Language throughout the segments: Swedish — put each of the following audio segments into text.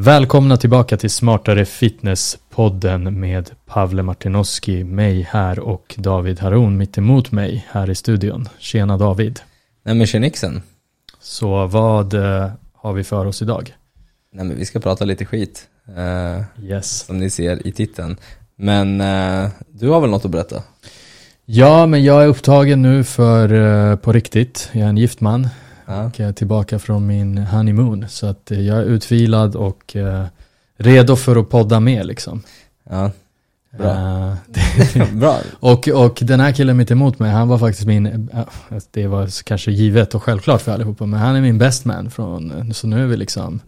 Välkomna tillbaka till Smartare Fitness-podden med Pavle Martinoski, mig här och David Haron mitt emot mig här i studion. Tjena David. Nej men tjenixen. Så vad eh, har vi för oss idag? Nej men vi ska prata lite skit. eh, Yes. som ni ser i titeln. Men eh, du har väl något att berätta? Ja, men jag är upptagen nu för eh, på riktigt. Jag är en gift man Ja. och jag är tillbaka från min honeymoon. Så att eh, jag är utvilad och eh, redo för att podda med liksom. ja. Bra. Eh, det, Bra. Och, och den här killen mitt emot mig, han var faktiskt min, det var kanske givet och självklart för allihopa, men han är min best man från, så nu är vi liksom,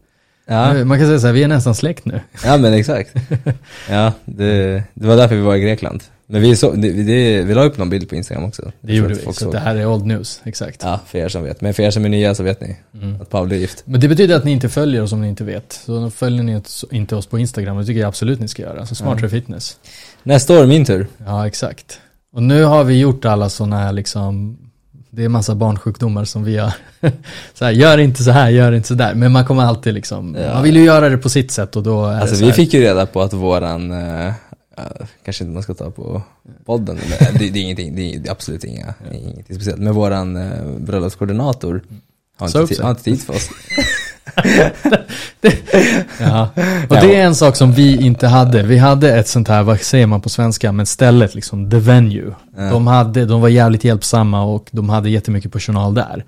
Ja, nu, man kan säga så här, vi är nästan släkt nu. ja men exakt. Ja, det, det var därför vi var i Grekland. Men vi, så, det, det, vi la upp någon bild på Instagram också. Det gjorde vi, så såg. det här är old news, exakt. Ja, för er som vet. Men för er som är nya så vet ni Mm. att Paolo är gift. Men det betyder att ni inte följer oss om ni inte vet. Så då följer ni inte oss på Instagram, det tycker jag absolut ni ska göra. Så smartare fitness. Nästa år, min tur. Ja, exakt. Och nu har vi gjort alla sådana här liksom, det är massa barnsjukdomar som vi har. så här, gör inte så här, gör inte så där. Men man kommer alltid liksom, Ja. man vill ju göra det på sitt sätt och då är det Alltså så vi här, fick ju reda på att våran, eh, ja, kanske inte man ska ta på podden, men det, det är ingenting, det är, absolut inga, ingenting speciellt. Men våran eh, bröllopskoordinator har inte, ti- sig. har inte tid för oss. Ja, och det är en sak som vi inte hade. Vi hade ett sånt här, vad säger man på svenska, men stället liksom, the venue. Ja. De, hade, de var jävligt hjälpsamma och de hade jättemycket personal där.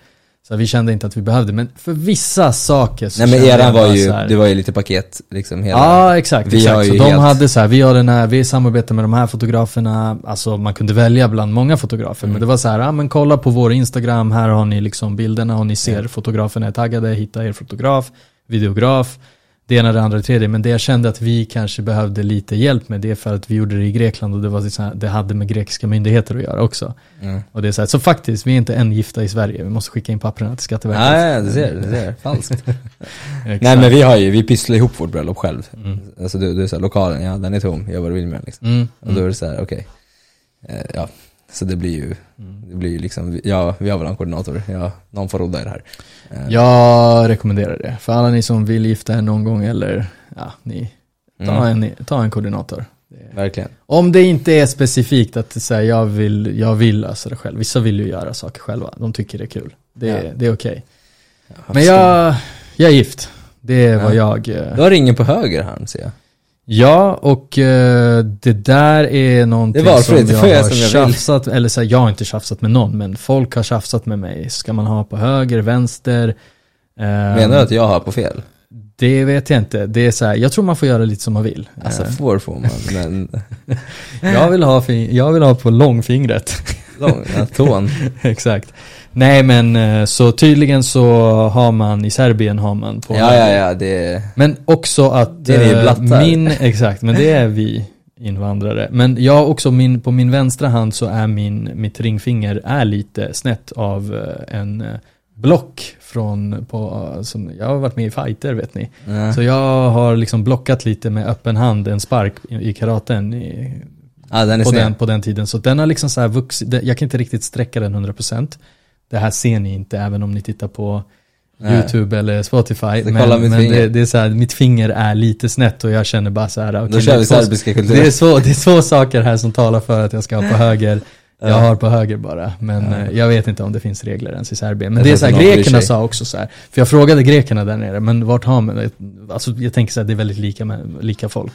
Så vi kände inte att vi behövde, men för vissa saker så Nej men eran var ju, här- det var ju lite paket liksom hela. Ja exakt, Vi exakt. Så de helt- hade så här, vi har den här, vi samarbetar med de här fotograferna, alltså man kunde välja bland många fotografer, Mm. men det var så här, ja men kolla på vår Instagram, här har ni liksom bilderna och ni ser fotograferna är taggade, hitta er fotograf, videograf, det ena, det andra, det tredje, men det jag kände att vi kanske behövde lite hjälp med det är för att vi gjorde det i Grekland och det var så här, det hade med grekiska myndigheter att göra också. Mm. Och det är så här, så faktiskt, vi är inte än gifta i Sverige, vi måste skicka in papperna till Skatteverket. Ja, ja, du ser, du ser. Falskt. Nej men vi har ju, vi pysslar ihop vårt bröllop själv. Mm. Alltså du, du är såhär, lokalen, ja den är tom, gör vad du vill med liksom. Mm, Och då är det såhär, okej. Eh, ja, så det blir ju, det blir ju liksom, ja vi har väl en koordinator, ja, någon får rodda i det här. Eh, Jag rekommenderar det. För alla ni som vill gifta er någon gång eller ja, ni, ta, mm, en, ta en koordinator. Verkligen. Om det inte är specifikt att säger jag vill, jag vill lösa det själv. Vissa vill ju göra saker själva. De tycker det är kul. Det, är- Ja. det är okej. Men jag, jag är gift. Det är vad jag... eh, Du har ringen på höger här ser jag. Ja, och eh, det där är någonting Det som jag har som jag tjafsat, eller så här, jag har inte tjafsat med någon, men folk har tjafsat med mig. Ska man ha på höger, vänster? Eh, Menar du att jag har på fel? Det vet jag inte. Det är så här, jag tror man får göra lite som man vill. Alltså Eh, får får man, men jag, vill ha jag vill ha på långfingret. lång, ja, tån. Exakt. Nej men eh, så tydligen så har man, i Serbien har man på Ja ja ja, det Men också att Det är ni eh, min, exakt, men det är vi invandrare. Men jag också min, på min vänstra hand så är min, mitt ringfinger är lite snett av eh, en block från, på, som, jag har varit med i fighter vet ni. ja. Så jag har liksom blockat lite med öppen hand en spark i, i karaten i, ja, den på, den, på den tiden. Så den har liksom så här vuxit, jag kan inte riktigt sträcka den 100%. Det här ser ni inte även om ni tittar på Nej. YouTube eller Spotify. Så Men, men det, det är så här, mitt finger är lite snett och jag känner bara så här. okej, Då det, kör är vi två, serbiska det, är så, det är två saker här som talar för att jag ska ha på höger. Jag Ja. har på höger bara, men Ja. eh, jag vet inte om det finns regler ens i Serbien. Men Jag det är så här, grekerna sa också så här. För jag frågade grekerna där nere, men vart har man? Alltså jag tänker så här, det är väldigt lika, lika folk.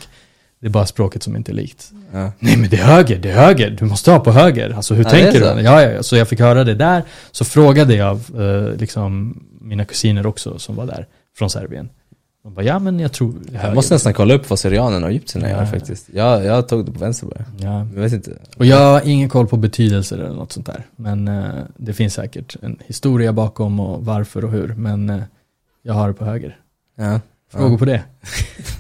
Det är bara språket som inte är likt. Ja. Nej men det är höger, det är höger, du måste ha på höger. Alltså hur Ja, tänker du? Ja, ja, så jag fick höra det där. Så frågade jag eh, liksom mina kusiner också som var där, från Serbien. De bara, ja men jag tror Jag höger. måste nästan kolla upp vad syrianerna och egyptierna gör faktiskt. Jag, jag tog det på vänster bara. Ja. Jag vet inte. Och jag har ingen koll på betydelser eller något sånt där. Men eh, det finns säkert en historia bakom och varför och hur. Men eh, jag har det på höger. Frågor på det?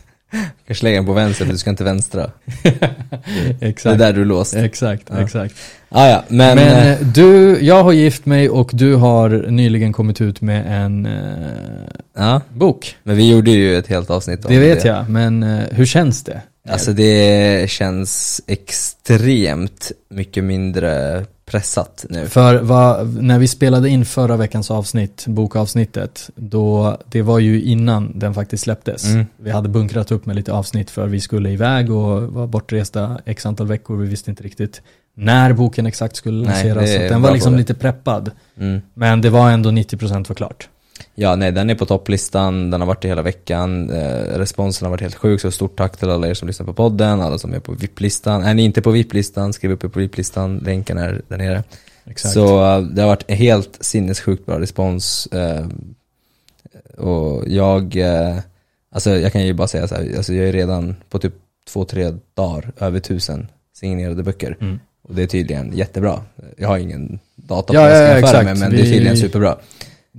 Kanske lägga den på vänster för du ska inte vänstra. Det är exakt. där du är låst. Exakt, Ja. exakt. Ah, ja, men, Men, eh, eh, du, jag har gift mig och du har nyligen kommit ut med en eh, ja. bok. men vi gjorde ju ett helt avsnitt om Det vet jag, men eh, hur känns det? Alltså det känns extremt mycket mindre pressat nu. För vad, när vi spelade in förra veckans avsnitt, bokavsnittet, då, det var ju innan den faktiskt släpptes. Mm. Vi hade bunkrat upp med lite avsnitt för vi skulle iväg och var bortresta x antal veckor. Vi visste inte riktigt när boken exakt skulle Nej, lanseras. är så den var liksom lite preppad. Mm. Men det var ändå 90% var klart. Ja, nej, den är på topplistan, den har varit det hela veckan, eh, responsen har varit helt sjuk, så stort tack till alla er som lyssnar på podden, alla som är på VIP-listan. Är ni inte på VIP-listan, skriv upp er på VIP-listan, länken är där nere. Exakt. Så eh, det har varit en helt sinnessjukt bra respons. eh, och jag, eh, alltså jag kan ju bara säga så här, alltså jag är redan på typ två, tre dagar över tusen signerade böcker. Mm. Och det är tydligen jättebra. Jag har ingen data på Ja, jag ja, ska ja, exakt. med, men det Vi- är tydligen superbra.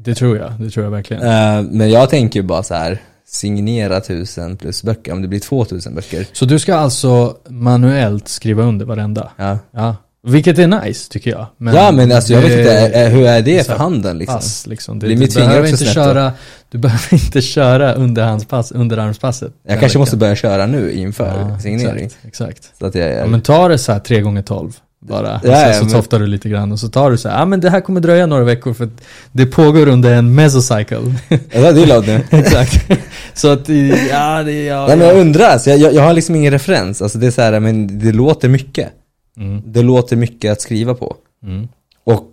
Det tror jag, det tror jag verkligen. Eh, men jag tänker ju bara så här, signera tusen plus böcker, om det blir två tusen böcker. Så du ska alltså manuellt skriva under varenda? Ja, Ja. Vilket är nice tycker jag. ja men alltså jag det vet inte, eh, hur är det för handen liksom? pass liksom. Blir du, du, behöver inte köra, du behöver inte köra underhandspass, underarmspasset. Jag kanske måste veckan. börja köra nu inför Ja, signering. Exakt, exakt. Så att jag är... Ja, men ta det så här 3 gånger 12 bara. Ja, sen så men- toftar du lite grann och så tar du så här, ja men det här kommer dröja några veckor för att det pågår under en mesocycle. Ja, det är loud nu. exakt. så att, ja det, ja, Nej men jag ja. undrar, alltså, jag, jag, jag har liksom ingen referens. Alltså det är så här, men det låter mycket. Mm, Det låter mycket att skriva på. mm. Och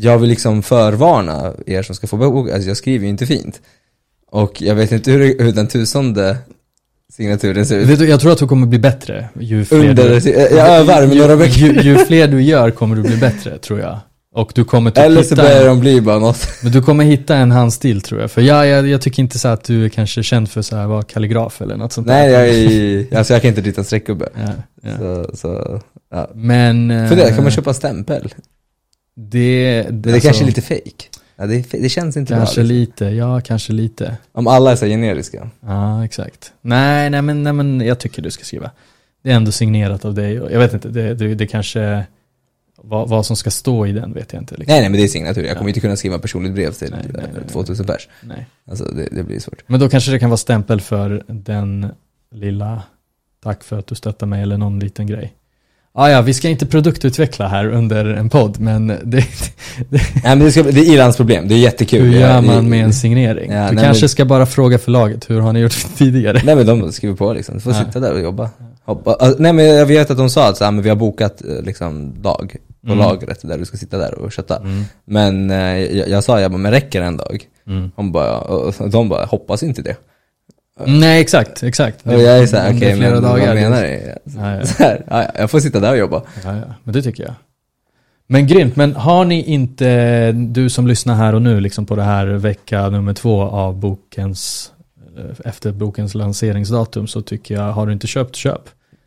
jag vill liksom förvarna er som ska få bok, alltså jag skriver ju inte fint. Och jag vet inte hur, hur den tusende signaturen ser ut. Vet du, jag tror att du kommer bli bättre ju fler Under, du, jag övar med några böcker. ju, ju fler du gör kommer du bli bättre tror jag. Och du kommer typ Eller så börjar en, de bli bara något. Men du kommer hitta en handstil tror jag. För jag, jag, jag tycker inte så att du är kanske känd för så här vara kalligraf eller något sånt Nej där. jag är, alltså jag kan inte rita streckgubbe. Ja, ja. Så, så, ja. Men... eh, Fundera, kan man köpa stämpel? Det, Det, det kanske är lite fake. Ja, det, det känns inte Kanske bra. Liksom. lite, ja kanske lite. Om alla är så generiska. Ja, exakt. Nej, nej men, nej men jag tycker du ska skriva. Det är ändå signerat av dig. Jag vet inte, det, det, det kanske... Vad, vad som ska stå i den vet jag inte. Liksom. Nej nej men det är signatur, jag kommer Ja. inte kunna skriva personligt brev till Nej, nej, eh, nej, nej. 2000 pers. Nej. Alltså det, det blir svårt. Men då kanske det kan vara stämpel för den lilla tack för att du stöttar mig eller någon liten grej. Ah, ja, vi ska inte produktutveckla här under en podd, men det, det, Nej men det, ska, det är Irans problem, det är jättekul. hur gör man med en signering? Ja, du nej, kanske men- ska bara fråga förlaget, hur har ni gjort tidigare? Nej men de skriver på liksom, du får Ja. sitta där och jobba. Hoppa. Alltså, nej men jag vet att de sa att så här, men vi har bokat eh, liksom dag på Mm. lagret där du ska sitta där och kötta. Mm, Men eh, jag, jag sa, jag bara, men räcker en dag? mm. Hon bara, och de bara, hoppas inte det. Nej, exakt, exakt. Och jag är såhär, okej flera men dagar, vad menar du? Ja, ja. Så här, ja, ja, jag får sitta där och jobba. Ja, ja, men det tycker jag. Men grymt, men har ni inte, du som lyssnar här och nu liksom på det här vecka nummer två av bokens, eh, efter bokens lanseringsdatum så tycker jag, har du inte köpt, köp.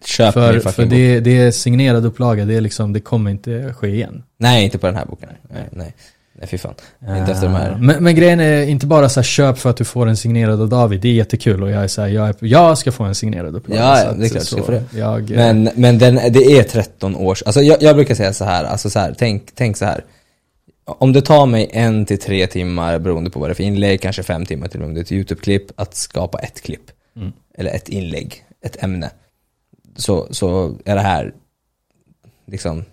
Köp För, för det, det är signerad upplaga, det är liksom, det kommer inte ske igen. Nej, inte på den här boken. Nej, nej. Nej, fy fan. Inte efter de här. Men, men grejen är inte bara så här köp för att du får en signerad av David, det är jättekul och jag är så här, jag, är, jag ska få en signerad upplaga. Ja, ja, det är klart du ska få det. Jag, eh, Men, men den, det är 13 års, alltså jag, jag brukar säga så här, alltså så här, tänk, tänk så här. Om det tar mig en till tre timmar, beroende på vad det är för inlägg, kanske fem timmar till och med om det är ett YouTube-klipp, att skapa ett klipp. Mm. Eller ett inlägg, ett ämne. Så, så är det här liksom,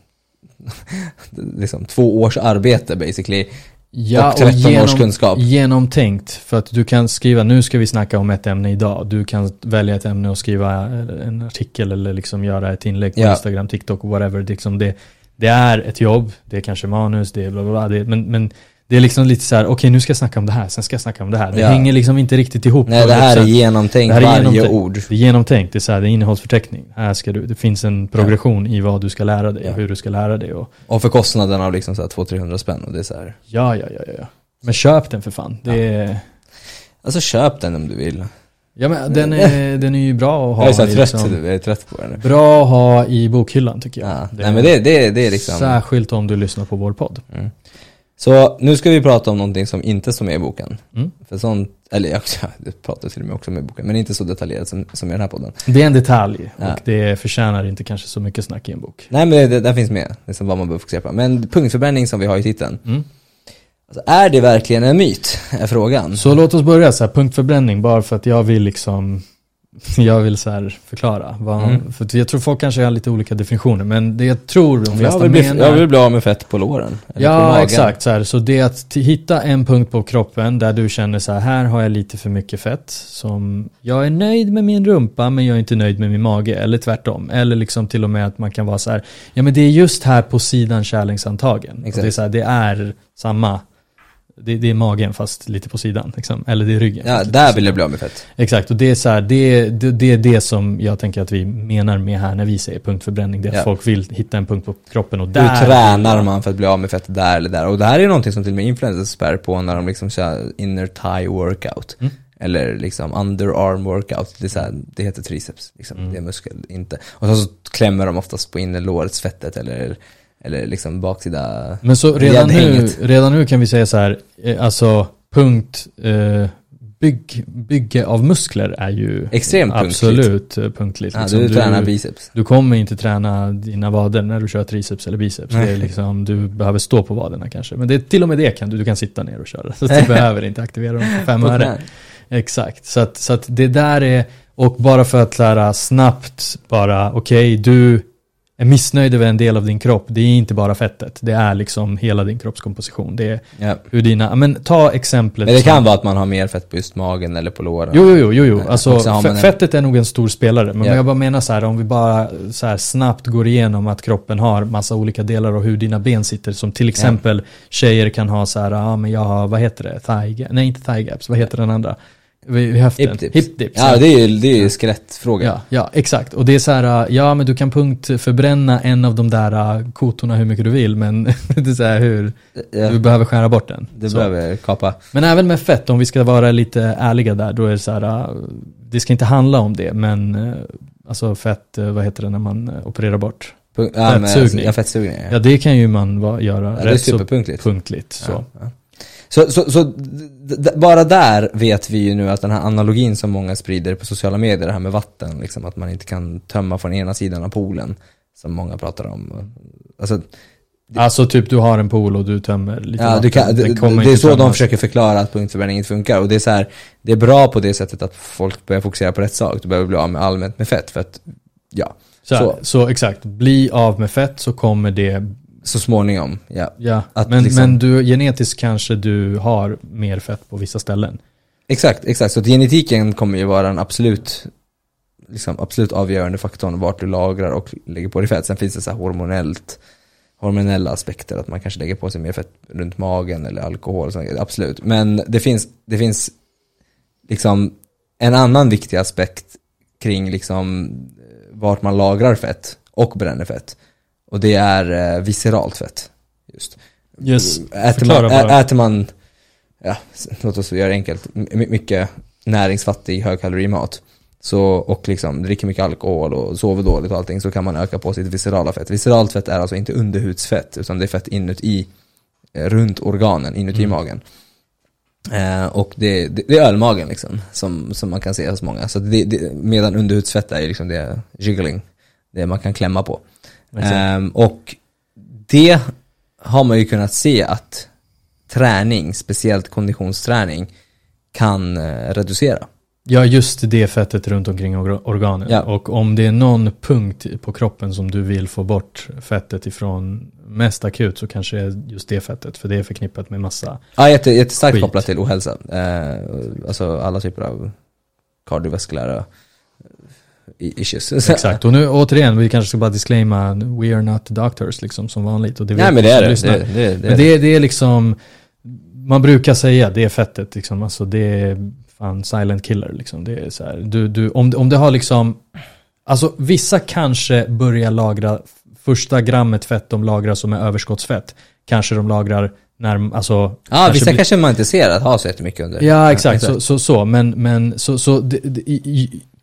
liksom två års arbete basically. Ja, och 13 års kunskap. Genomtänkt, för att du kan skriva, nu ska vi snacka om ett ämne idag. Du kan välja ett ämne och skriva en artikel eller liksom göra ett inlägg på Ja. Instagram, TikTok, whatever. Det, är liksom det, det är ett jobb, det är kanske manus, det är bla bla bla. Det, men, men det är liksom lite så här, okej nu ska jag snacka om det här, sen ska jag snacka om det här. Det Ja. hänger liksom inte riktigt ihop. Nej, det här är 100%. genomtänkt, Det här är varje genomtänkt. ord. Det är genomtänkt, det är så här, det är innehållsförteckning. Här ska du, det finns en progression i vad du ska lära dig Ja. och hur du ska lära dig. Och, Och för kostnaden av liksom så här 200-300 spänn och det är så här. ja, ja, ja, ja, ja. Men köp den för fan. Det är, Alltså köp den om du vill. Ja men den är, den är ju bra att ha Jag är så trött, liksom, jag är trött på den. Bra att ha i bokhyllan tycker jag. Ja. Nej men det, det, det är liksom. Särskilt om du lyssnar på vår podd. Mm. Så nu ska vi prata om någonting som inte står med i boken. Mm. För sånt, eller jag, jag pratar till och med också med i boken, men inte så detaljerat som, som i den här podden. Det är en detalj Ja. och det förtjänar inte kanske så mycket snack i en bok. Nej men det, det finns med, liksom vad man behöver fokusera på. Men punktförbränning som vi har i titeln. Mm. Alltså, är det verkligen en myt? Är frågan. Så låt oss börja så här, punktförbränning bara för att jag vill liksom jag vill så här förklara. Vad, Mm. För jag tror folk kanske har lite olika definitioner, men det jag tror de flesta Jag vill, bli, menar... jag vill bli av med fett på låren. på Ja, magen. exakt. Så, här. så det är att hitta en punkt på kroppen där du känner så här, här har jag lite för mycket fett. Som, jag är nöjd med min rumpa men jag är inte nöjd med min mage. Eller tvärtom. Eller liksom till och med att man kan vara så här, ja men det är just här på sidan Exakt. Det är så här, det är samma. Det, det är magen fast lite på sidan. Liksom. Eller det är ryggen. Ja, där vill jag bli av med fett. Exakt, och det är så här, det, det, det är det som jag tänker att vi menar med här när vi säger punktförbränning. Det är att Ja. folk vill hitta en punkt på kroppen och Hur där tränar man för att bli av med fett där eller där? Och det här är någonting som till och med influencers spär på när de liksom kör inner thigh workout. Mm. Eller liksom underarm workout. Det, är så här, det heter triceps, liksom. Mm. det är muskel, inte. Och så, så klämmer de oftast på innerlårets fettet eller, eller liksom baksida Men så redan nu, redan nu kan vi säga så här, eh, alltså punkt, eh, bygg, bygge av muskler är ju Extremt punktligt. absolut eh, punktligt. Ja, liksom. du tränar biceps. du kommer inte träna dina vader när du kör triceps eller biceps. Det är liksom, du behöver stå på vaderna kanske. Men det, till och med det kan du, du kan sitta ner och köra. Så du behöver inte aktivera dem för fem På öre. Exakt, så att, så att det där är, och bara för att lära snabbt bara, okej du är missnöjd över en del av din kropp, det är inte bara fettet, det är liksom hela din kroppskomposition. Det är Ja. hur dina, men ta exemplet Men det som- kan vara att man har mer fett på just magen eller på låren. Jo, jo, jo, jo. Eh, Alltså, en- fettet är nog en stor spelare. Men Ja. jag bara menar så här, om vi bara så här snabbt går igenom att kroppen har massa olika delar och hur dina ben sitter. Som till exempel tjejer kan ha så här, ja men jag har, vad heter det, thigh nej inte thigh gaps, vad heter den andra? Vid vid höften. Hip dips. Hip. Ja, det är ju, det är ju skelettfråga. Ja, ja, exakt. Och det är så här, ja men du kan punktförbränna en av de där äh, kotorna hur mycket du vill, men det är så här hur, Ja, du behöver skära bort den. Så. behöver kapa. Men även med fett, om vi ska vara lite ärliga där, då är det så här, äh, det ska inte handla om det, men äh, alltså fett, äh, vad heter det när man äh, opererar bort? Punk- ja, men Fettsugning. alltså, Ja, fettsugning. Ja. Ja, det kan ju man va, göra Ja, rätt så superpunktligt. punktligt. Så. Ja, ja. Så, så, så bara där vet vi ju nu att den här analogin som många sprider på sociala medier, det här med vatten, liksom, att man inte kan tömma från ena sidan av poolen, som många pratar om. Alltså, Alltså typ du har en pool och du tömmer lite ja, vatten. du kan, det, kommer det är så de tömmas. försöker förklara att punktförbränning inte funkar. Och det är så här, det är bra på det sättet att folk börjar fokusera på rätt sak. Du behöver bli av med allmänt med fett, för att, ja, Så, här, så. så. exakt, bli av med fett så kommer det, så småningom, ja. ja. Att men, liksom- men du, genetiskt kanske du har mer fett på vissa ställen. Exakt, exakt. Så genetiken kommer ju vara den absolut, liksom, absolut avgörande faktorn vart du lagrar och lägger på dig fett. Sen finns det så hormonellt, hormonella aspekter, att man kanske lägger på sig mer fett runt magen eller alkohol, och sånt, absolut. Men det finns, det finns liksom en annan viktig aspekt kring liksom eh, vart man lagrar fett och bränner fett. Och det är eh, visceralt fett. Just. Yes, Äter man, ä, äter man, ja, låt oss göra det enkelt, My- mycket näringsfattig högkalorimat så, och liksom dricker mycket alkohol och sover dåligt och allting så kan man öka på sitt viscerala fett. Visceralt fett är alltså inte underhudsfett utan det är fett inuti, eh, runt organen, inuti Mm. magen. Eh, och det, det, det är ölmagen liksom, som, som man kan se hos många. Så det, medan underhudsfett är liksom det jiggling, det man kan klämma på. Ehm, och det har man ju kunnat se att träning, speciellt konditionsträning, kan eh, reducera. Ja, just det fettet runt omkring or- organen. Ja. Och om det är någon punkt på kroppen som du vill få bort fettet ifrån mest akut så kanske det är just det fettet. För det är förknippat med massa. Ja, jätte, jättestarkt Skit. kopplat till ohälsa. Eh, alltså alla typer av kardiovaskulära issues. Exakt. Och nu återigen, vi kanske ska bara disclaima, we are not doctors liksom som vanligt. Och det Nej men det är det. det, det, det, Men det, det är liksom, man brukar säga det är fettet liksom. Alltså det är fan silent killer liksom. Det är så här, du, du, om, om det har liksom, alltså vissa kanske börjar lagra första grammet fett de lagrar som är överskottsfett. Kanske de lagrar när, alltså. Ja, vissa blir- kanske man inte ser att ha så jättemycket under. Ja, exakt. Så, så, så. Men, men så, så det, det,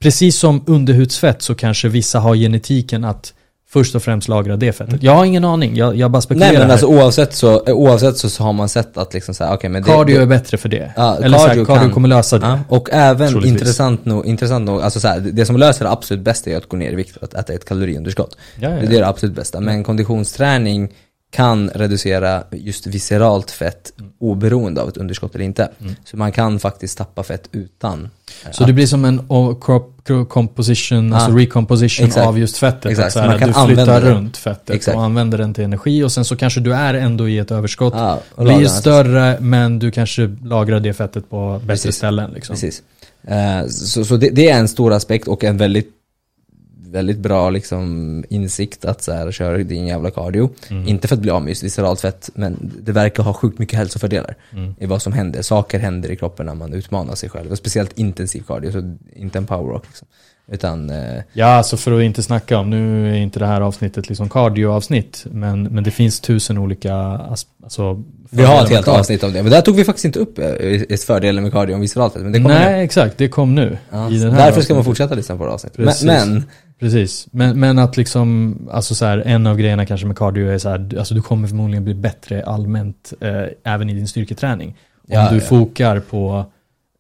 precis som underhudsfett så kanske vissa har genetiken att först och främst lagra det fettet. Jag har ingen aning, jag, jag bara spekulerar Nej men här. alltså oavsett så, oavsett så, så har man sett att liksom såhär, okej men det, Cardio det, är bättre för det. Ja, Eller så här, cardio cardio kan- kommer lösa det. Ja, och även Troligtvis. intressant nog, intressant nog, alltså så här, det som löser det absolut bästa är att gå ner i vikt att äta ett kaloriunderskott. Ja, ja, Det är det absolut bästa. Men konditionsträning kan reducera just visceralt fett oberoende av ett underskott eller inte. Mm. Så man kan faktiskt tappa fett utan. eh, Så det blir som en o- kropp, composition, Ah. alltså recomposition Exakt. av just fettet. Exakt, Att så här, man kan du flyttar runt fettet Exakt. och använder den till energi och sen så kanske du är ändå i ett överskott. Och blir större men du kanske lagrar det fettet på bättre Precis. ställen. Liksom. Precis. Eh, så så det, det är en stor aspekt och en väldigt, väldigt bra liksom insikt att så här, köra din jävla cardio. Mm. Inte för att bli av med visceralt fett, men det verkar ha sjukt mycket hälsofördelar Mm. i vad som händer. Saker händer i kroppen när man utmanar sig själv. Och speciellt intensiv cardio, så inte en powerwalk. Liksom. Utan, eh, Ja, alltså för att inte snacka om, nu är inte det här avsnittet liksom cardio-avsnitt, men, men det finns tusen olika alltså, vi har ett helt avsnitt om det. Men där tog vi faktiskt inte upp eh, ett fördelen med cardio om visceralt fett, men det kommer nu. Nej, exakt, det kom nu. Ja, därför ska man fortsätta lyssna på det avsnittet. Men, Precis. men Precis, men, men att liksom, alltså så här, en av grejerna kanske med cardio är så här, du- alltså du kommer förmodligen bli bättre allmänt eh, även i din styrketräning. Om Ja, du ja. fokar på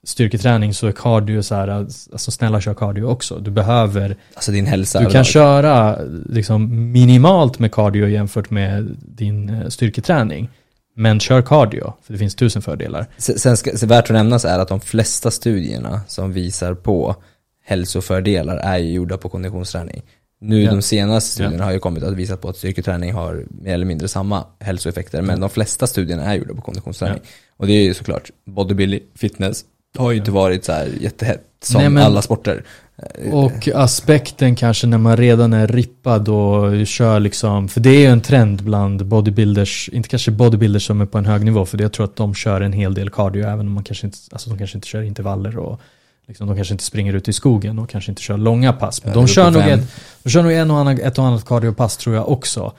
styrketräning så är cardio så här, alltså snälla kör cardio också. Du behöver, alltså din hälsa du kan köra liksom minimalt med cardio jämfört med din eh, styrketräning. Men kör cardio, för det finns tusen fördelar. Sen sen ska, så värt att nämna så är att de flesta studierna som visar på hälsofördelar är ju gjorda på konditionsträning. Nu Ja. de senaste studierna har ju kommit att visa på att styrketräning har mer eller mindre samma hälsoeffekter, men de flesta studierna är gjorda på konditionsträning. Och det är ju såklart, bodybuilding, fitness har ju inte varit så här jättehett som Nej, men- alla sporter. Och aspekten kanske när man redan är rippad och kör liksom, för det är ju en trend bland bodybuilders, inte kanske bodybuilders som är på en hög nivå, för jag tror att de kör en hel del cardio, även om man kanske inte, alltså de kanske inte kör intervaller och liksom, de kanske inte springer ut i skogen och kanske inte kör långa pass. Men de kör, nog ett, de kör nog en och annan, ett och annat cardiopass tror jag också.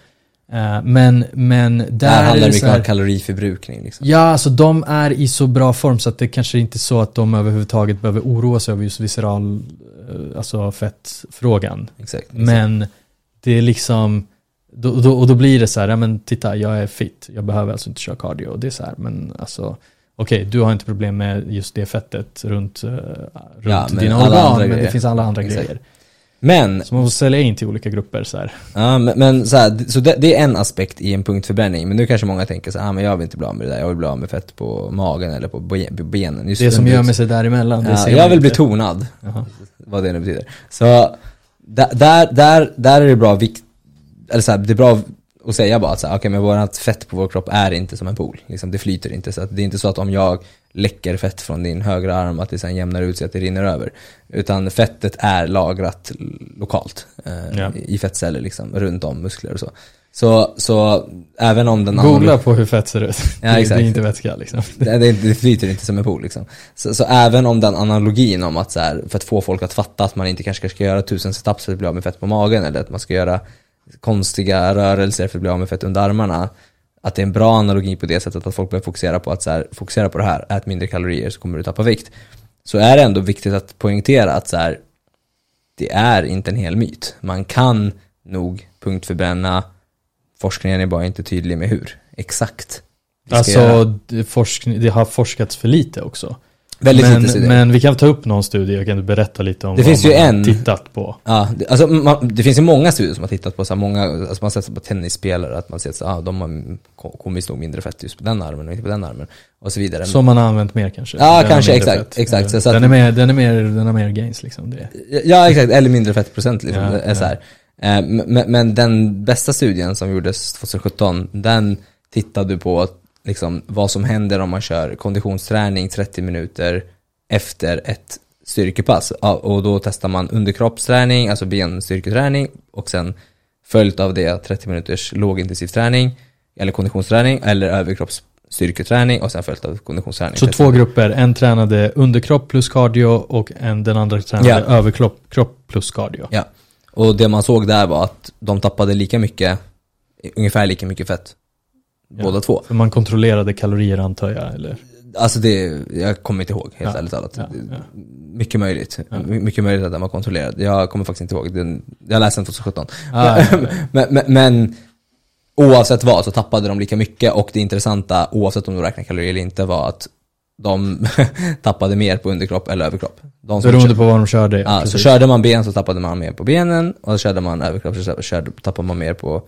Eh, men, men där, Där handlar det mycket här, om kaloriförbrukning liksom. Ja, alltså de är i så bra form så att det kanske inte är så att de överhuvudtaget behöver oroa sig över just visceral, eh, alltså fettfrågan. Exakt. exakt. Men det är liksom, då, då, och då blir det så här, ja men titta, jag är fit, jag behöver alltså inte köra cardio. Och det är så här, men alltså, okej, du har inte problem med just det fettet runt, eh, runt Ja, dina organ, men det finns alla andra Exakt. grejer. Men Så man får sälja in till olika grupper så här. Ja, men, men så, här, så det, det är en aspekt i en punktförbränning, men nu kanske många tänker så här, ah, men jag vill inte bli av med det där, jag vill bli av med fett på magen eller på be- benen. Just Det som med sig däremellan, ja, Jag vill bli inte. tonad, Jaha. vad det nu betyder. Så där, där, där, där är det bra vikt, eller så här, det är bra att säga bara att så här, okej men vårat fett på vår kropp är inte som en pool, liksom, det flyter inte. Så att det är inte så att om jag läcker fett från din högra arm att det sen jämnar ut sig att det rinner över. Utan fettet är lagrat lokalt eh, Ja. i fettceller liksom, runt om muskler och så. Så, så även om den Googla på hur fett ser ut. Ja, det, det är inte vätska liksom. det, det, det flyter inte som en pool liksom. Så, så även om den analogin om att så här, för att få folk att fatta att man inte kanske ska göra tusen setups för att bli av med fett på magen eller att man ska göra konstiga rörelser för att bli av med fett under armarna. Att det är en bra analogi på det sättet att folk börjar fokusera på att så här, fokusera på det här, ät mindre kalorier så kommer du tappa vikt. Så är det ändå viktigt att poängtera att så här, det är inte en hel myt. Man kan nog punktförbränna, forskningen är bara inte tydlig med hur. Exakt. Alltså, det, forskning, det har forskats för lite också. Väldigt men, lite studier. men vi kan ta upp någon studie, jag kan berätta lite om Det vad finns ju man har en- tittat på. Ja, det, alltså, man, det finns ju många studier som har tittat på så här många, alltså man har sett på tennisspelare att man ser att ah, de har ko- komiskt nog mindre fett just på den armen och inte på den armen och så vidare. Som man har använt mer kanske. Ja, Den kanske, exakt, exakt. Så- så att- den, är mer, den, är mer, den har mer gains liksom. Det. Ja exakt, eller mindre fettprocent liksom. Ja, så här. Eh, Men, men den bästa studien som gjordes 2017, den tittade på liksom, vad som händer om man kör konditionsträning 30 minuter efter ett styrkepass. Och då testar man underkroppsträning, alltså benstyrketräning och sen följt av det 30 minuters lågintensiv träning eller konditionsträning eller överkroppsstyrketräning och sen följt av konditionsträning. Så 30 två grupper, en tränade underkropp plus cardio och en, den andra tränade Ja. överkropp kropp plus cardio. Ja, och det man såg där var att de tappade lika mycket, ungefär lika mycket fett. Ja. Båda två. För man kontrollerade kalorier antar jag, eller? Alltså det, jag kommer inte ihåg helt Ja, ärligt talat. ja, ja. Mycket möjligt. Mycket möjligt att den var kontrollerad. Jag kommer faktiskt inte ihåg. Den, jag läste den 2017. Ah, men, men, men oavsett vad så tappade de lika mycket och det intressanta, oavsett om de räknar kalorier eller inte, var att de tappade mer på underkropp eller överkropp. De Beroende på vad de körde. Ja, så körde man ben så tappade man mer på benen och så körde man överkropp så körde, tappade man mer på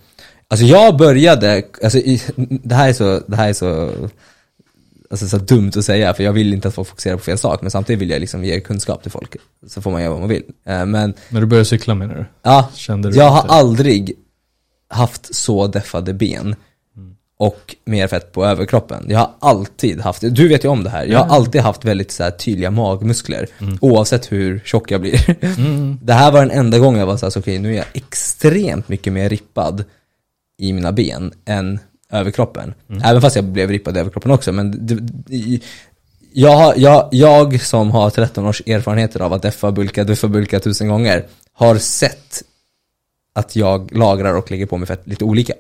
Alltså jag började, alltså i, det här är så, det här är så alltså, så dumt att säga, för jag vill inte att folk fokuserar på fel sak, men samtidigt vill jag liksom ge kunskap till folk. Så får man göra vad man vill. Eh, men När du började cykla menar du? ja, Kände du jag har inte- aldrig haft så deffade ben Mm. och mer fett på överkroppen. Jag har alltid haft, du vet ju om det här, jag har alltid haft väldigt så tydliga magmuskler. Oavsett hur tjock jag blir. Mm. Det här var den enda gången jag var såhär, så okej nu är jag extremt mycket mer rippad i mina ben än överkroppen. Mm. Även fast jag blev rippad i överkroppen också. Men det, jag, jag, jag som har 13 års erfarenheter av att deffa bulka, duffa bulka tusen gånger, har sett att jag lagrar och lägger på mig fett lite olika.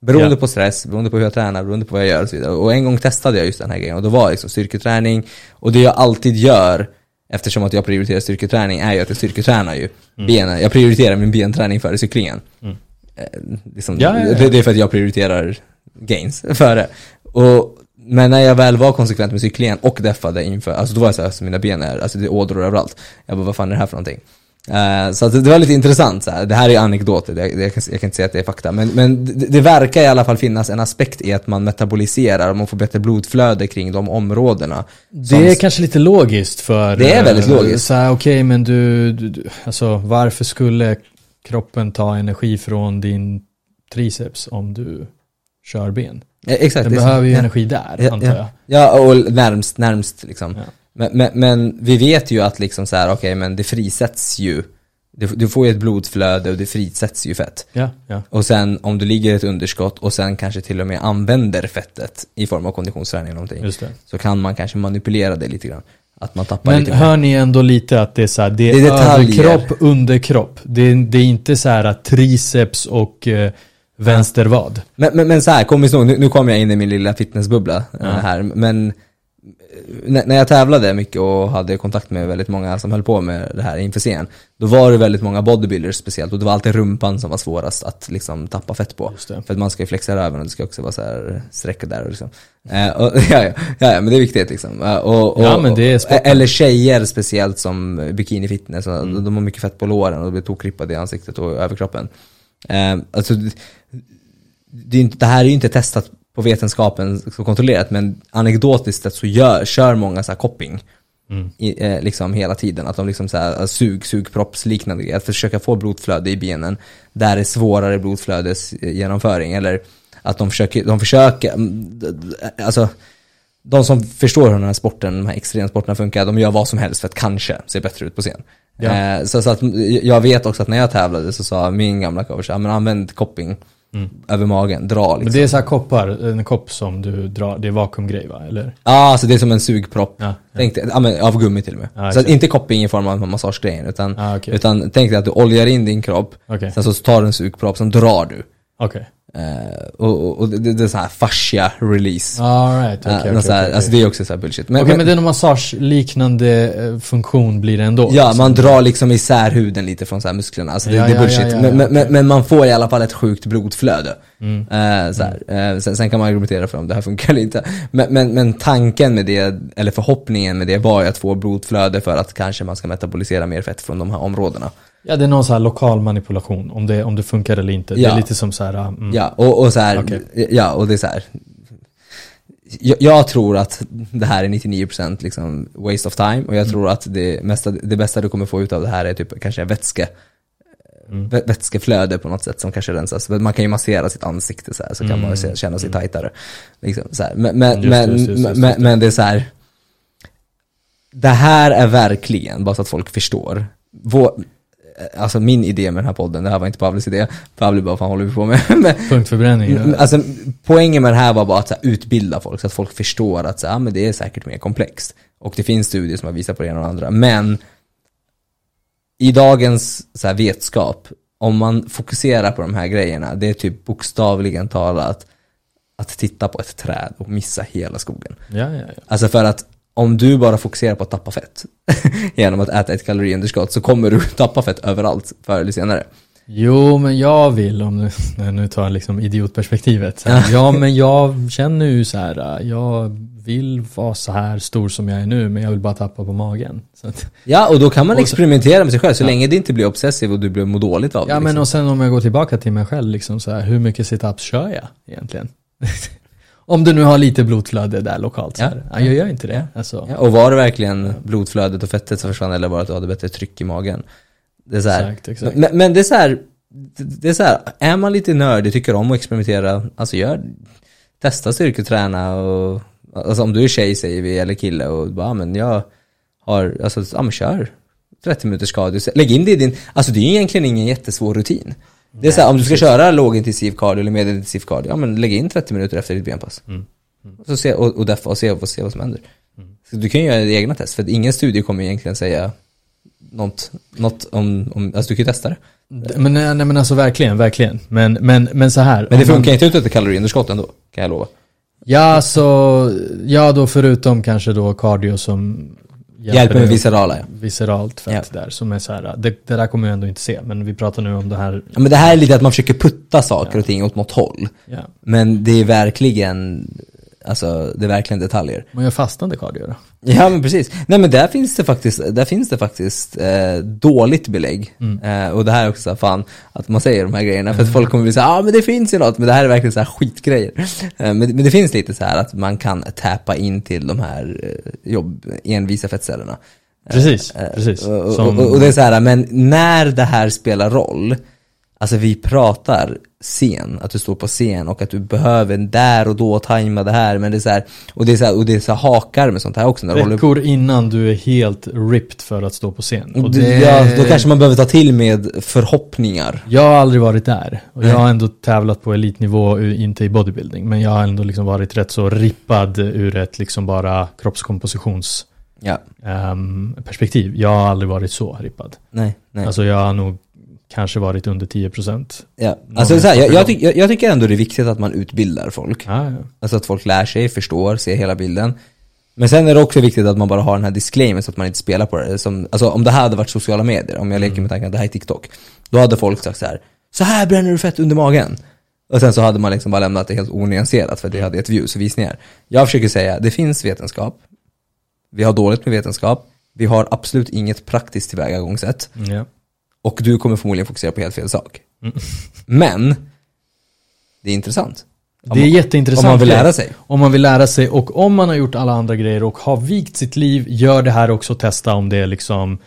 Beroende Ja. på stress, beroende på hur jag tränar, beroende på vad jag gör och så vidare. Och en gång testade jag just den här grejen och då var liksom styrketräning. Och det jag alltid gör, eftersom att jag prioriterar styrketräning, är ju att jag styrketränar ju Mm. benen. Jag prioriterar min benträning före cyklingen. Eh, liksom, Ja, ja, ja. Det, är för att jag prioriterar gains före. Och, men när jag väl var konsekvent med cyklingen och deffade inför, alltså då var jag såhär, alltså mina ben är, alltså det är ådror överallt. Jag bara, vad fan är det här för någonting? Eh, så det, var lite intressant så här. det här är anekdoter, det, det, jag, kan, jag kan inte säga att det är fakta. Men, men det, det verkar i alla fall finnas en aspekt i att man metaboliserar och man får bättre blodflöde kring de områdena. Det är kanske lite logiskt för... Det är väldigt eh, logiskt. Så här, okej men du, du, du, alltså varför skulle kroppen ta energi från din triceps om du kör ben? Eh, exakt. Den behöver ju ja. energi där, Ja, antar jag. Ja, och närmst, närmst liksom. Ja. Men, men, men vi vet ju att liksom så här, okej men det frisätts ju. Du, du får ju ett blodflöde och det frisätts ju fett. Ja, ja. Och sen om du ligger i ett underskott och sen kanske till och med använder fettet i form av konditionsträning eller någonting. Just det. Så kan man kanske manipulera det lite grann. Att man tappar Men lite mer. hör ni ändå lite att det är så här, det är, Det är överkropp, underkropp. Det är, det är inte så här att triceps och eh, vänstervad. Men, men, men så här, kom ihåg, nu, nu kommer jag in i min lilla fitnessbubbla eh, Ja. här, men när, jag tävlade mycket och hade kontakt med väldigt många som höll på med det här inför scen, då var det väldigt många bodybuilders speciellt och det var alltid rumpan som var svårast att liksom tappa fett på. För att man ska ju flexa röven och det ska också vara så här sträckor där och liksom. Eh, och, ja, ja, ja, men det är viktigt liksom. Eh, och, och, Ja, men det är. Eller tjejer speciellt som bikini fitness, Mm. de, har mycket fett på låren och blir tokrippade i ansiktet och överkroppen. Eh, alltså, det, inte, det här är ju inte testat på vetenskapen så kontrollerat men anekdotiskt sett så gör, kör många så här coping Mm. i, eh, liksom hela tiden. Att de liksom så här, sug, sugproppsliknande grejer. Att försöka få blodflöde i benen där det är svårare blodflödesgenomföring. Eller att de försöker, de försöker, mm, alltså de som förstår hur den här sporten, de här extremsporterna funkar, de gör vad som helst för att kanske se bättre ut på scen. Ja. Eh, så, så att jag vet också att när jag tävlade så sa min gamla coach, ja men använd kopping över magen, dra liksom. Men det är så här koppar, en kopp som du drar, det är vakuumgrej va? Eller? Ja, alltså det är som en sugpropp. Ja, ja. Tänk dig, ja, av gummi till och med. Ja, så att inte kopping i form av massagegrejen, utan, Ah, okej. utan tänk dig att du oljar in din kropp, Okej. sen så tar du en sugpropp, sen drar du. Okej. Eh, och och, det, det är så här fascia release. Okej, något så här, okej, Alltså det är också så här bullshit. Men, men, men det är en massageliknande eh, funktion blir det ändå? ja, liksom. man drar liksom isär huden lite från så musklerna. Alltså det, Ja, det är bullshit. ja, ja, men, men, men, man får i alla fall ett sjukt blodflöde. Mm. Eh, så. Eh, sen, sen kan man argumentera för om det här funkar eller inte. Men, men, men tanken med det, eller förhoppningen med det var ju att få blodflöde för att kanske man ska metabolisera mer fett från de här områdena. Ja, det är någon så här lokal manipulation, om det, om det funkar eller inte. Det Ja. är lite som så här, mm, Ja, och, och så här, Okej. ja, och det är så här. Jag, jag tror att det här är 99% liksom waste of time och jag tror att det, mesta, det bästa du kommer få ut av det här är typ kanske vätske Mm. vä- vätskeflöde på något sätt som kanske rensas. Man kan ju massera sitt ansikte så här, så kan man se- känna sig tajtare. Liksom, så här. Men, men, Just det, men, just det, just det, just men, det. men det är så här. Det här är verkligen, bara så att folk förstår, vår, alltså min idé med den här podden, det här var inte Pavles idé, Pavle bara, fan håller vi på med? Punktförbränning. Mm, Alltså, poängen med det här var bara att så här, utbilda folk så att folk förstår att så här, ja, men det är säkert mer komplext. Och det finns studier som har visat på det ena och det andra. Men i dagens så här, vetskap, om man fokuserar på de här grejerna, det är typ bokstavligen talat att titta på ett träd och missa hela skogen. Ja, ja, ja. Alltså för att om du bara fokuserar på att tappa fett genom att äta ett kaloriunderskott så kommer du tappa fett överallt förr eller senare. Jo, men jag vill, om nu, jag nu tar liksom idiotperspektivet. Här, ja, men jag känner ju så här, jag vill vara så här stor som jag är nu, men jag vill bara tappa på magen. Att, Ja, och då kan man experimentera med sig själv så länge det inte blir obsessiv och du blir må dåligt av det. ja, men liksom. och sen om jag går tillbaka till mig själv, liksom så här, hur mycket situps kör jag egentligen? Om du nu har lite blodflöde där lokalt. Så Ja. Ja, jag gör inte det. Alltså, Ja, och var det verkligen blodflödet och fettet som försvann eller var det att du hade bättre tryck i magen? Det är så här, Exakt, exakt. Men, men det är så här, det är så här, är man lite nördig, tycker om att experimentera, alltså gör, testa styrketräna och, alltså om du är tjej säger vi, eller kille och bara, ja, men jag har, alltså, ja men kör 30 minuters cardio, lägg in det i din, alltså det är egentligen ingen jättesvår rutin. Det är så här, om du ska köra lågintensiv cardio eller medelintensiv cardio, ja men lägg in 30 minuter efter ditt benpass. Mm. Och, så se, och, och deffa och se, och se vad som händer. Så du kan ju göra egna test, för ingen studie kommer egentligen säga något, något om, om, alltså du kan ju testa det. Men, nej, nej men alltså verkligen, verkligen. Men, men, men så här. Men det om man- funkar inte ut ett kaloriunderskott ändå, kan jag lova. Ja, så, ja då förutom kanske då cardio som Hjälper med dig viscerala ja. visceralt fett där som är så här, det, det där kommer jag ändå inte se, men vi pratar nu om det här, ja. Men det här är lite att man försöker putta saker och ting åt något håll. ja. Men det är verkligen, alltså det är verkligen detaljer. Man gör fastande cardio då? Ja men precis. Nej men där finns det faktiskt, där finns det faktiskt eh, dåligt belägg. Eh, och det här är också så fan, att man säger de här grejerna. För att folk kommer bli så ja ah, men det finns ju något. Men det här är verkligen så här skitgrejer. Eh, men, men det finns lite så här att man kan tappa in till de här eh, jobb, envisa fettcellerna. Precis, Eh, precis. Och, och, Som- och, och det är så här, men när det här spelar roll, alltså vi pratar scen, att du står på scen och att du behöver där och då tajma det här, men det är så här, och det är så här, och det är så hakar med sånt här också. När du håller, Veckor innan du är helt ripped för att stå på scen. Och det, ja, då kanske man behöver ta till med förhoppningar. Jag har aldrig varit där. Och jag har ändå tävlat på elitnivå, inte i bodybuilding. Men jag har ändå liksom varit rätt så rippad ur ett liksom bara kroppskompositions Ja, ehm, perspektiv. Jag har aldrig varit så rippad. nej, nej. Alltså jag har nog kanske varit under 10%. ja. alltså, så här, jag, jag, tyck, jag, tycker ändå det är viktigt att man utbildar folk. Ja, ja. Alltså att folk lär sig, förstår, ser hela bilden. Men sen är det också viktigt att man bara har den här disclaimer så att man inte spelar på det. Som, alltså om det här hade varit sociala medier, om jag leker med tanken att det här är TikTok. Då hade folk sagt så här: så här bränner du fett under magen. Och sen så hade man liksom bara lämnat det helt onyanserat för det hade gett views och visningar. Jag försöker säga, det finns vetenskap. Vi har dåligt med vetenskap. Vi har absolut inget praktiskt tillvägagångssätt. ja. Och du kommer förmodligen fokusera på helt fel sak. Men, det är intressant. Det är jätteintressant. Om man vill lära sig. Om man vill lära sig och om man har gjort alla andra grejer och har vikt sitt liv, gör det här också och testa om det liksom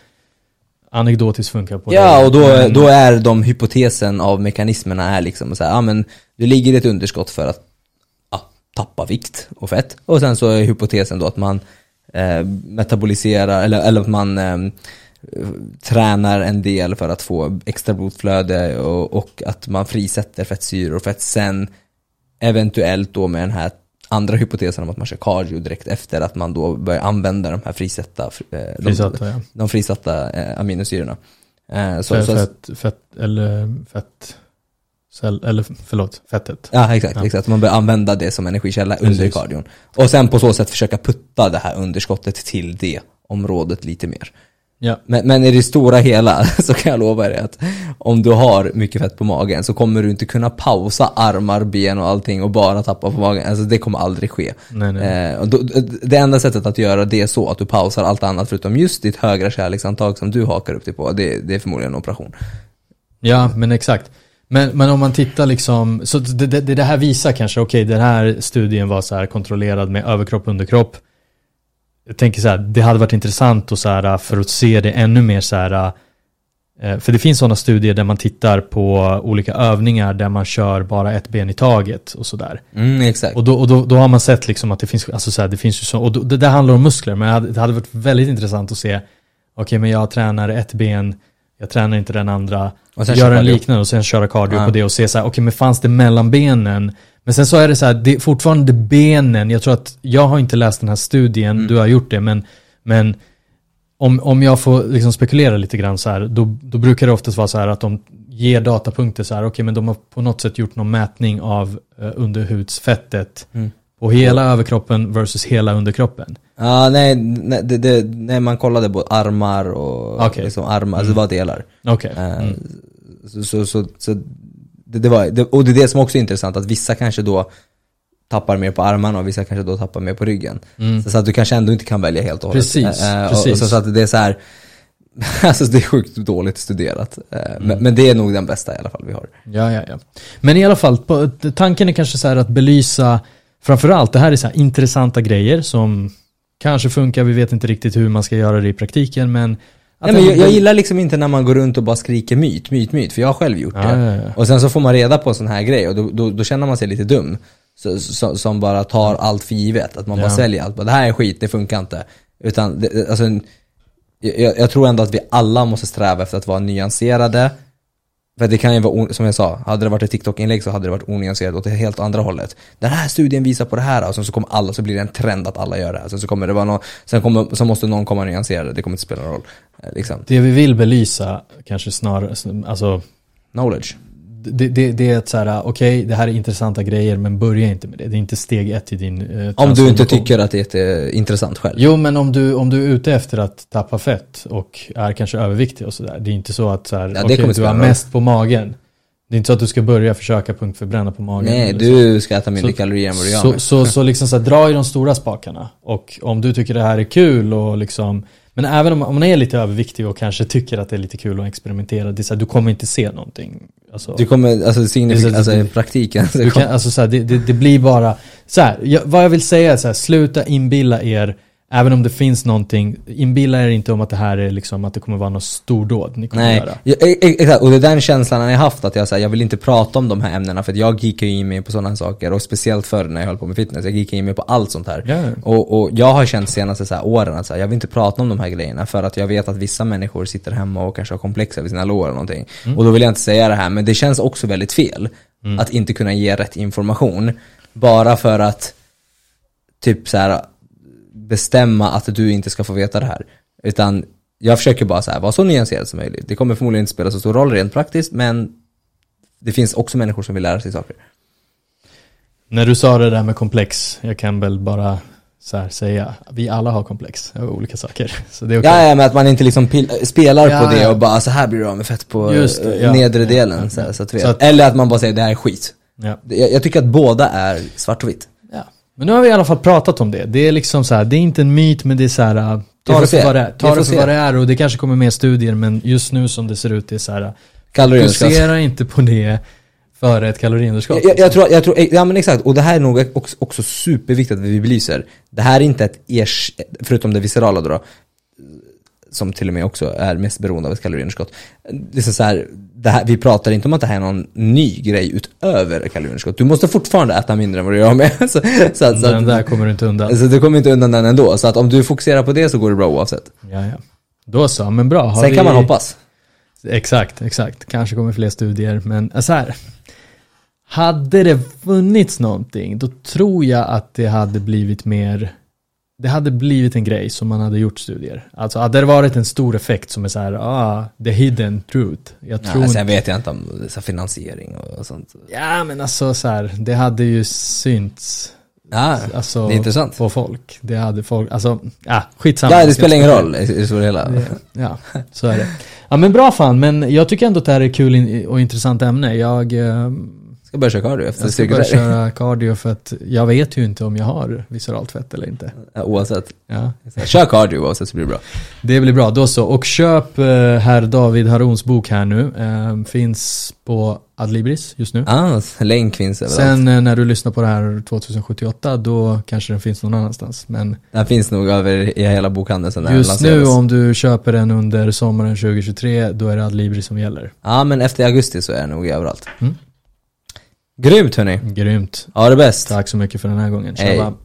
anekdotiskt funkar på Ja, dig. och då, då är de hypotesen av mekanismerna är liksom så här, ja men du ligger i ett underskott för att ja, tappa vikt och fett. Och sen så är hypotesen då att man eh, metaboliserar, eller, eller att man eh, tränar en del för att få extra blodflöde och, och att man frisätter fettsyror för att sen eventuellt då med den här andra hypotesen om att man kör cardio direkt efter att man då börjar använda de här frisätta, eh, de, Frisatta, ja. de frisatta eh, aminosyrorna. Eh, så, Fett, så, fett, fett, eller fett, cell, eller förlåt, fettet. ja exakt, Ja. exakt. Man börjar använda det som energikälla under Precis. kardion. Och sen på så sätt försöka putta det här underskottet till det området lite mer. Ja, Men, men i det stora hela så kan jag lova dig att om du har mycket fett på magen så kommer du inte kunna pausa armar, ben och allting och bara tappa på magen. Alltså det kommer aldrig ske. nej nej. Eh, och då, det enda sättet att göra det så att du pausar allt annat förutom just ditt högra kärleksantag som du hakar upp dig på, det, det är förmodligen en operation. Ja, men exakt. Men, men om man tittar liksom, så det, det, det här visar kanske, okej den här studien var så här kontrollerad med överkropp och underkropp. Jag tänker så här, det hade varit intressant och så här, för att se det ännu mer så här, eh, för det finns sådana studier där man tittar på olika övningar där man kör bara ett ben i taget och sådär. Mm, exakt. Och, då, och då, då har man sett liksom att det finns, alltså så här, det finns ju så, och då, det där handlar om muskler, men det hade, det varit väldigt intressant att se, okej men jag tränar ett ben, jag tränar inte den andra, Och sen göra en liknande och sen köra cardio Ja. på det och se så här, okej men fanns det mellan benen? Men sen så är det så här, det är fortfarande benen, jag tror att, jag har inte läst den här studien, Mm. du har gjort det, men, men om, om jag får liksom spekulera lite grann så här, då, då brukar det oftast vara så här att de ger datapunkter så här, okej men de har på något sätt gjort någon mätning av eh, underhudsfettet Mm. på hela överkroppen versus hela underkroppen. Ja, nej, nej, det, det, nej, man kollade på armar och Okej. liksom armar, alltså det var delar. Okej. Eh, Mm. Så, så, så, så det, det var, det, och det är det som också är intressant, att vissa kanske då tappar mer på armarna och vissa kanske då tappar mer på ryggen. Mm. Så, så att du kanske ändå inte kan välja helt och hållet. Precis, Eh, och, precis. Och så, så att det är så här, alltså det är sjukt dåligt studerat. Eh, Mm. men, men det är nog den bästa i alla fall vi har. Ja, ja, ja. Men i alla fall, på, tanken är kanske så här att belysa framförallt, det här är så här intressanta grejer som kanske funkar, vi vet inte riktigt hur man ska göra det i praktiken men Nej, men jag, jag gillar liksom inte när man går runt och bara skriker myt, myt, myt, för jag har själv gjort det. Ja, ja, ja. Och sen så får man reda på en sån här grej och då, då, då känner man sig lite dum. Så, så, som bara tar allt för givet, att man bara Ja. säljer allt. Bara, Det här är skit, det funkar inte. Utan, det, alltså, jag, jag tror ändå att vi alla måste sträva efter att vara nyanserade. För det kan ju vara, som jag sa, hade det varit ett TikTok-inlägg så hade det varit onyanserat åt det helt andra hållet. Den här studien visar på det här och sen så kommer alla, så blir det en trend att alla gör det här. Sen så kommer det vara någon, sen kommer, så måste någon komma och nyansera det, det kommer inte spela någon roll. Eh, Liksom. Det vi vill belysa kanske snarare, alltså Knowledge. Det, det, det är att så här, okej det här är intressanta grejer men börja inte med det. Det är inte steg ett i din eh, Om du inte tycker att det är jätteintressant själv. Jo men om du, om du är ute efter att tappa fett och är kanske överviktig och sådär. Det är inte så att så här, det okej, kommer du har mest på magen. Det är inte så att du ska börja försöka punktförbränna på magen. Nej, du ska äta mindre Så- kalorier än vad du gör Så, så, så liksom så här, dra i de stora spakarna. Och om du tycker det här är kul och liksom Men även om, om man är lite överviktig och kanske tycker att det är lite kul att experimentera, det är så här, du kommer inte se någonting. Alltså, Du kommer, alltså signifikant, Det är alltså så- i praktiken. så du kan, alltså så här, det, det, det blir bara, så här, jag, vad jag vill säga är så här, sluta inbilla er, även om det finns någonting, inbilla er inte om att det här är liksom, att det kommer vara något stordåd ni kommer Nej, göra. ja, e- e- exakt. Och det är den känslan jag har haft att jag, så här, jag vill inte prata om de här ämnena för att jag gick ju in mig på sådana saker och speciellt förr när jag höll på med fitness, jag gick in mig på allt sånt här. Ja. Och, och jag har känt senaste så här, åren att så här, jag vill inte prata om de här grejerna för att jag vet att vissa människor sitter hemma och kanske har komplex över sina lår eller någonting. Och då vill jag inte säga det här, men det känns också väldigt fel att inte kunna ge rätt information bara för att typ så här bestämma att du inte ska få veta det här. Utan jag försöker bara så här, vara så nyanserad som möjligt. Det kommer förmodligen inte spela så stor roll rent praktiskt, men det finns också människor som vill lära sig saker. När du sa det där med komplex, jag kan väl bara så här säga, vi alla har komplex över olika saker. Så det är okej. Ja, ja, men att man inte liksom spelar Ja, på det och bara så här blir du av med fett på Just det, ja. nedre Ja, delen. så, här, så att. Så att- Eller att man bara säger det här är skit. Jag, jag tycker att båda är svart och vitt. Men nu har vi i alla fall pratat om det. Det är liksom så här, det är inte en myt men det är så här, äh, ta det för vad det är. Ta det för vad det är och det kanske kommer mer studier men just nu som det ser ut det är så här, Kaloriunderskott. fokusera inte på det före ett kaloriunderskott. Jag, jag, tror, jag tror, ja men exakt, och det här är nog också, också superviktigt att vi belyser. Det här är inte ett ers, förutom det viscerala då, som till och med också är mest beroende av ett kaloriunderskott. Det är så här, här, vi pratar inte om att det här är någon ny grej utöver kaloriunderskott. Du måste fortfarande äta mindre än vad du gör med. Så, så, att- så, Den att- där kommer du inte undan. så du kommer inte undan den ändå. Så att om du fokuserar på det så går det bra oavsett. Ja, ja. Då så, men bra. Har Sen vi... kan man hoppas. Exakt, exakt. Kanske kommer fler studier, men äh, så här. Hade det funnits någonting, då tror jag att det hade blivit mer det hade blivit en grej som man hade gjort studier. Alltså hade det varit en stor effekt som är så här, ah, the hidden truth. Jag tror Ja, inte sen vet jag inte om så finansiering och sånt. Ja men alltså så här, det hade ju synts Ja, alltså, det är intressant. på folk. Det hade folk, alltså, ja skitsamma. Ja, det spelar ingen roll i det stora hela. Ja, så är det. Ja men bra fan, men jag tycker ändå att det här är kul och intressant ämne. Jag, eh, Ska börja köra cardio efter jag ska börja köra cardio för att jag vet ju inte om jag har visceralt fett eller inte. Oavsett. Ja, Kör cardio oavsett så blir det bra. det blir bra. Då så. Och köp eh, herr David Harons bok här nu. Eh, finns på Adlibris just nu. Ah, länk finns överallt. Sen eh, när du lyssnar på det här 2078 då kanske den finns någon annanstans. Men Den finns nog över i hela bokhandeln sen just nu om du köper den under sommaren 2023 då är det Adlibris som gäller. Ja men efter augusti så är den nog överallt. Mm. Grymt hörni. Grymt. Ha det bäst. Tack så mycket för den här gången. Hej. Tjaba.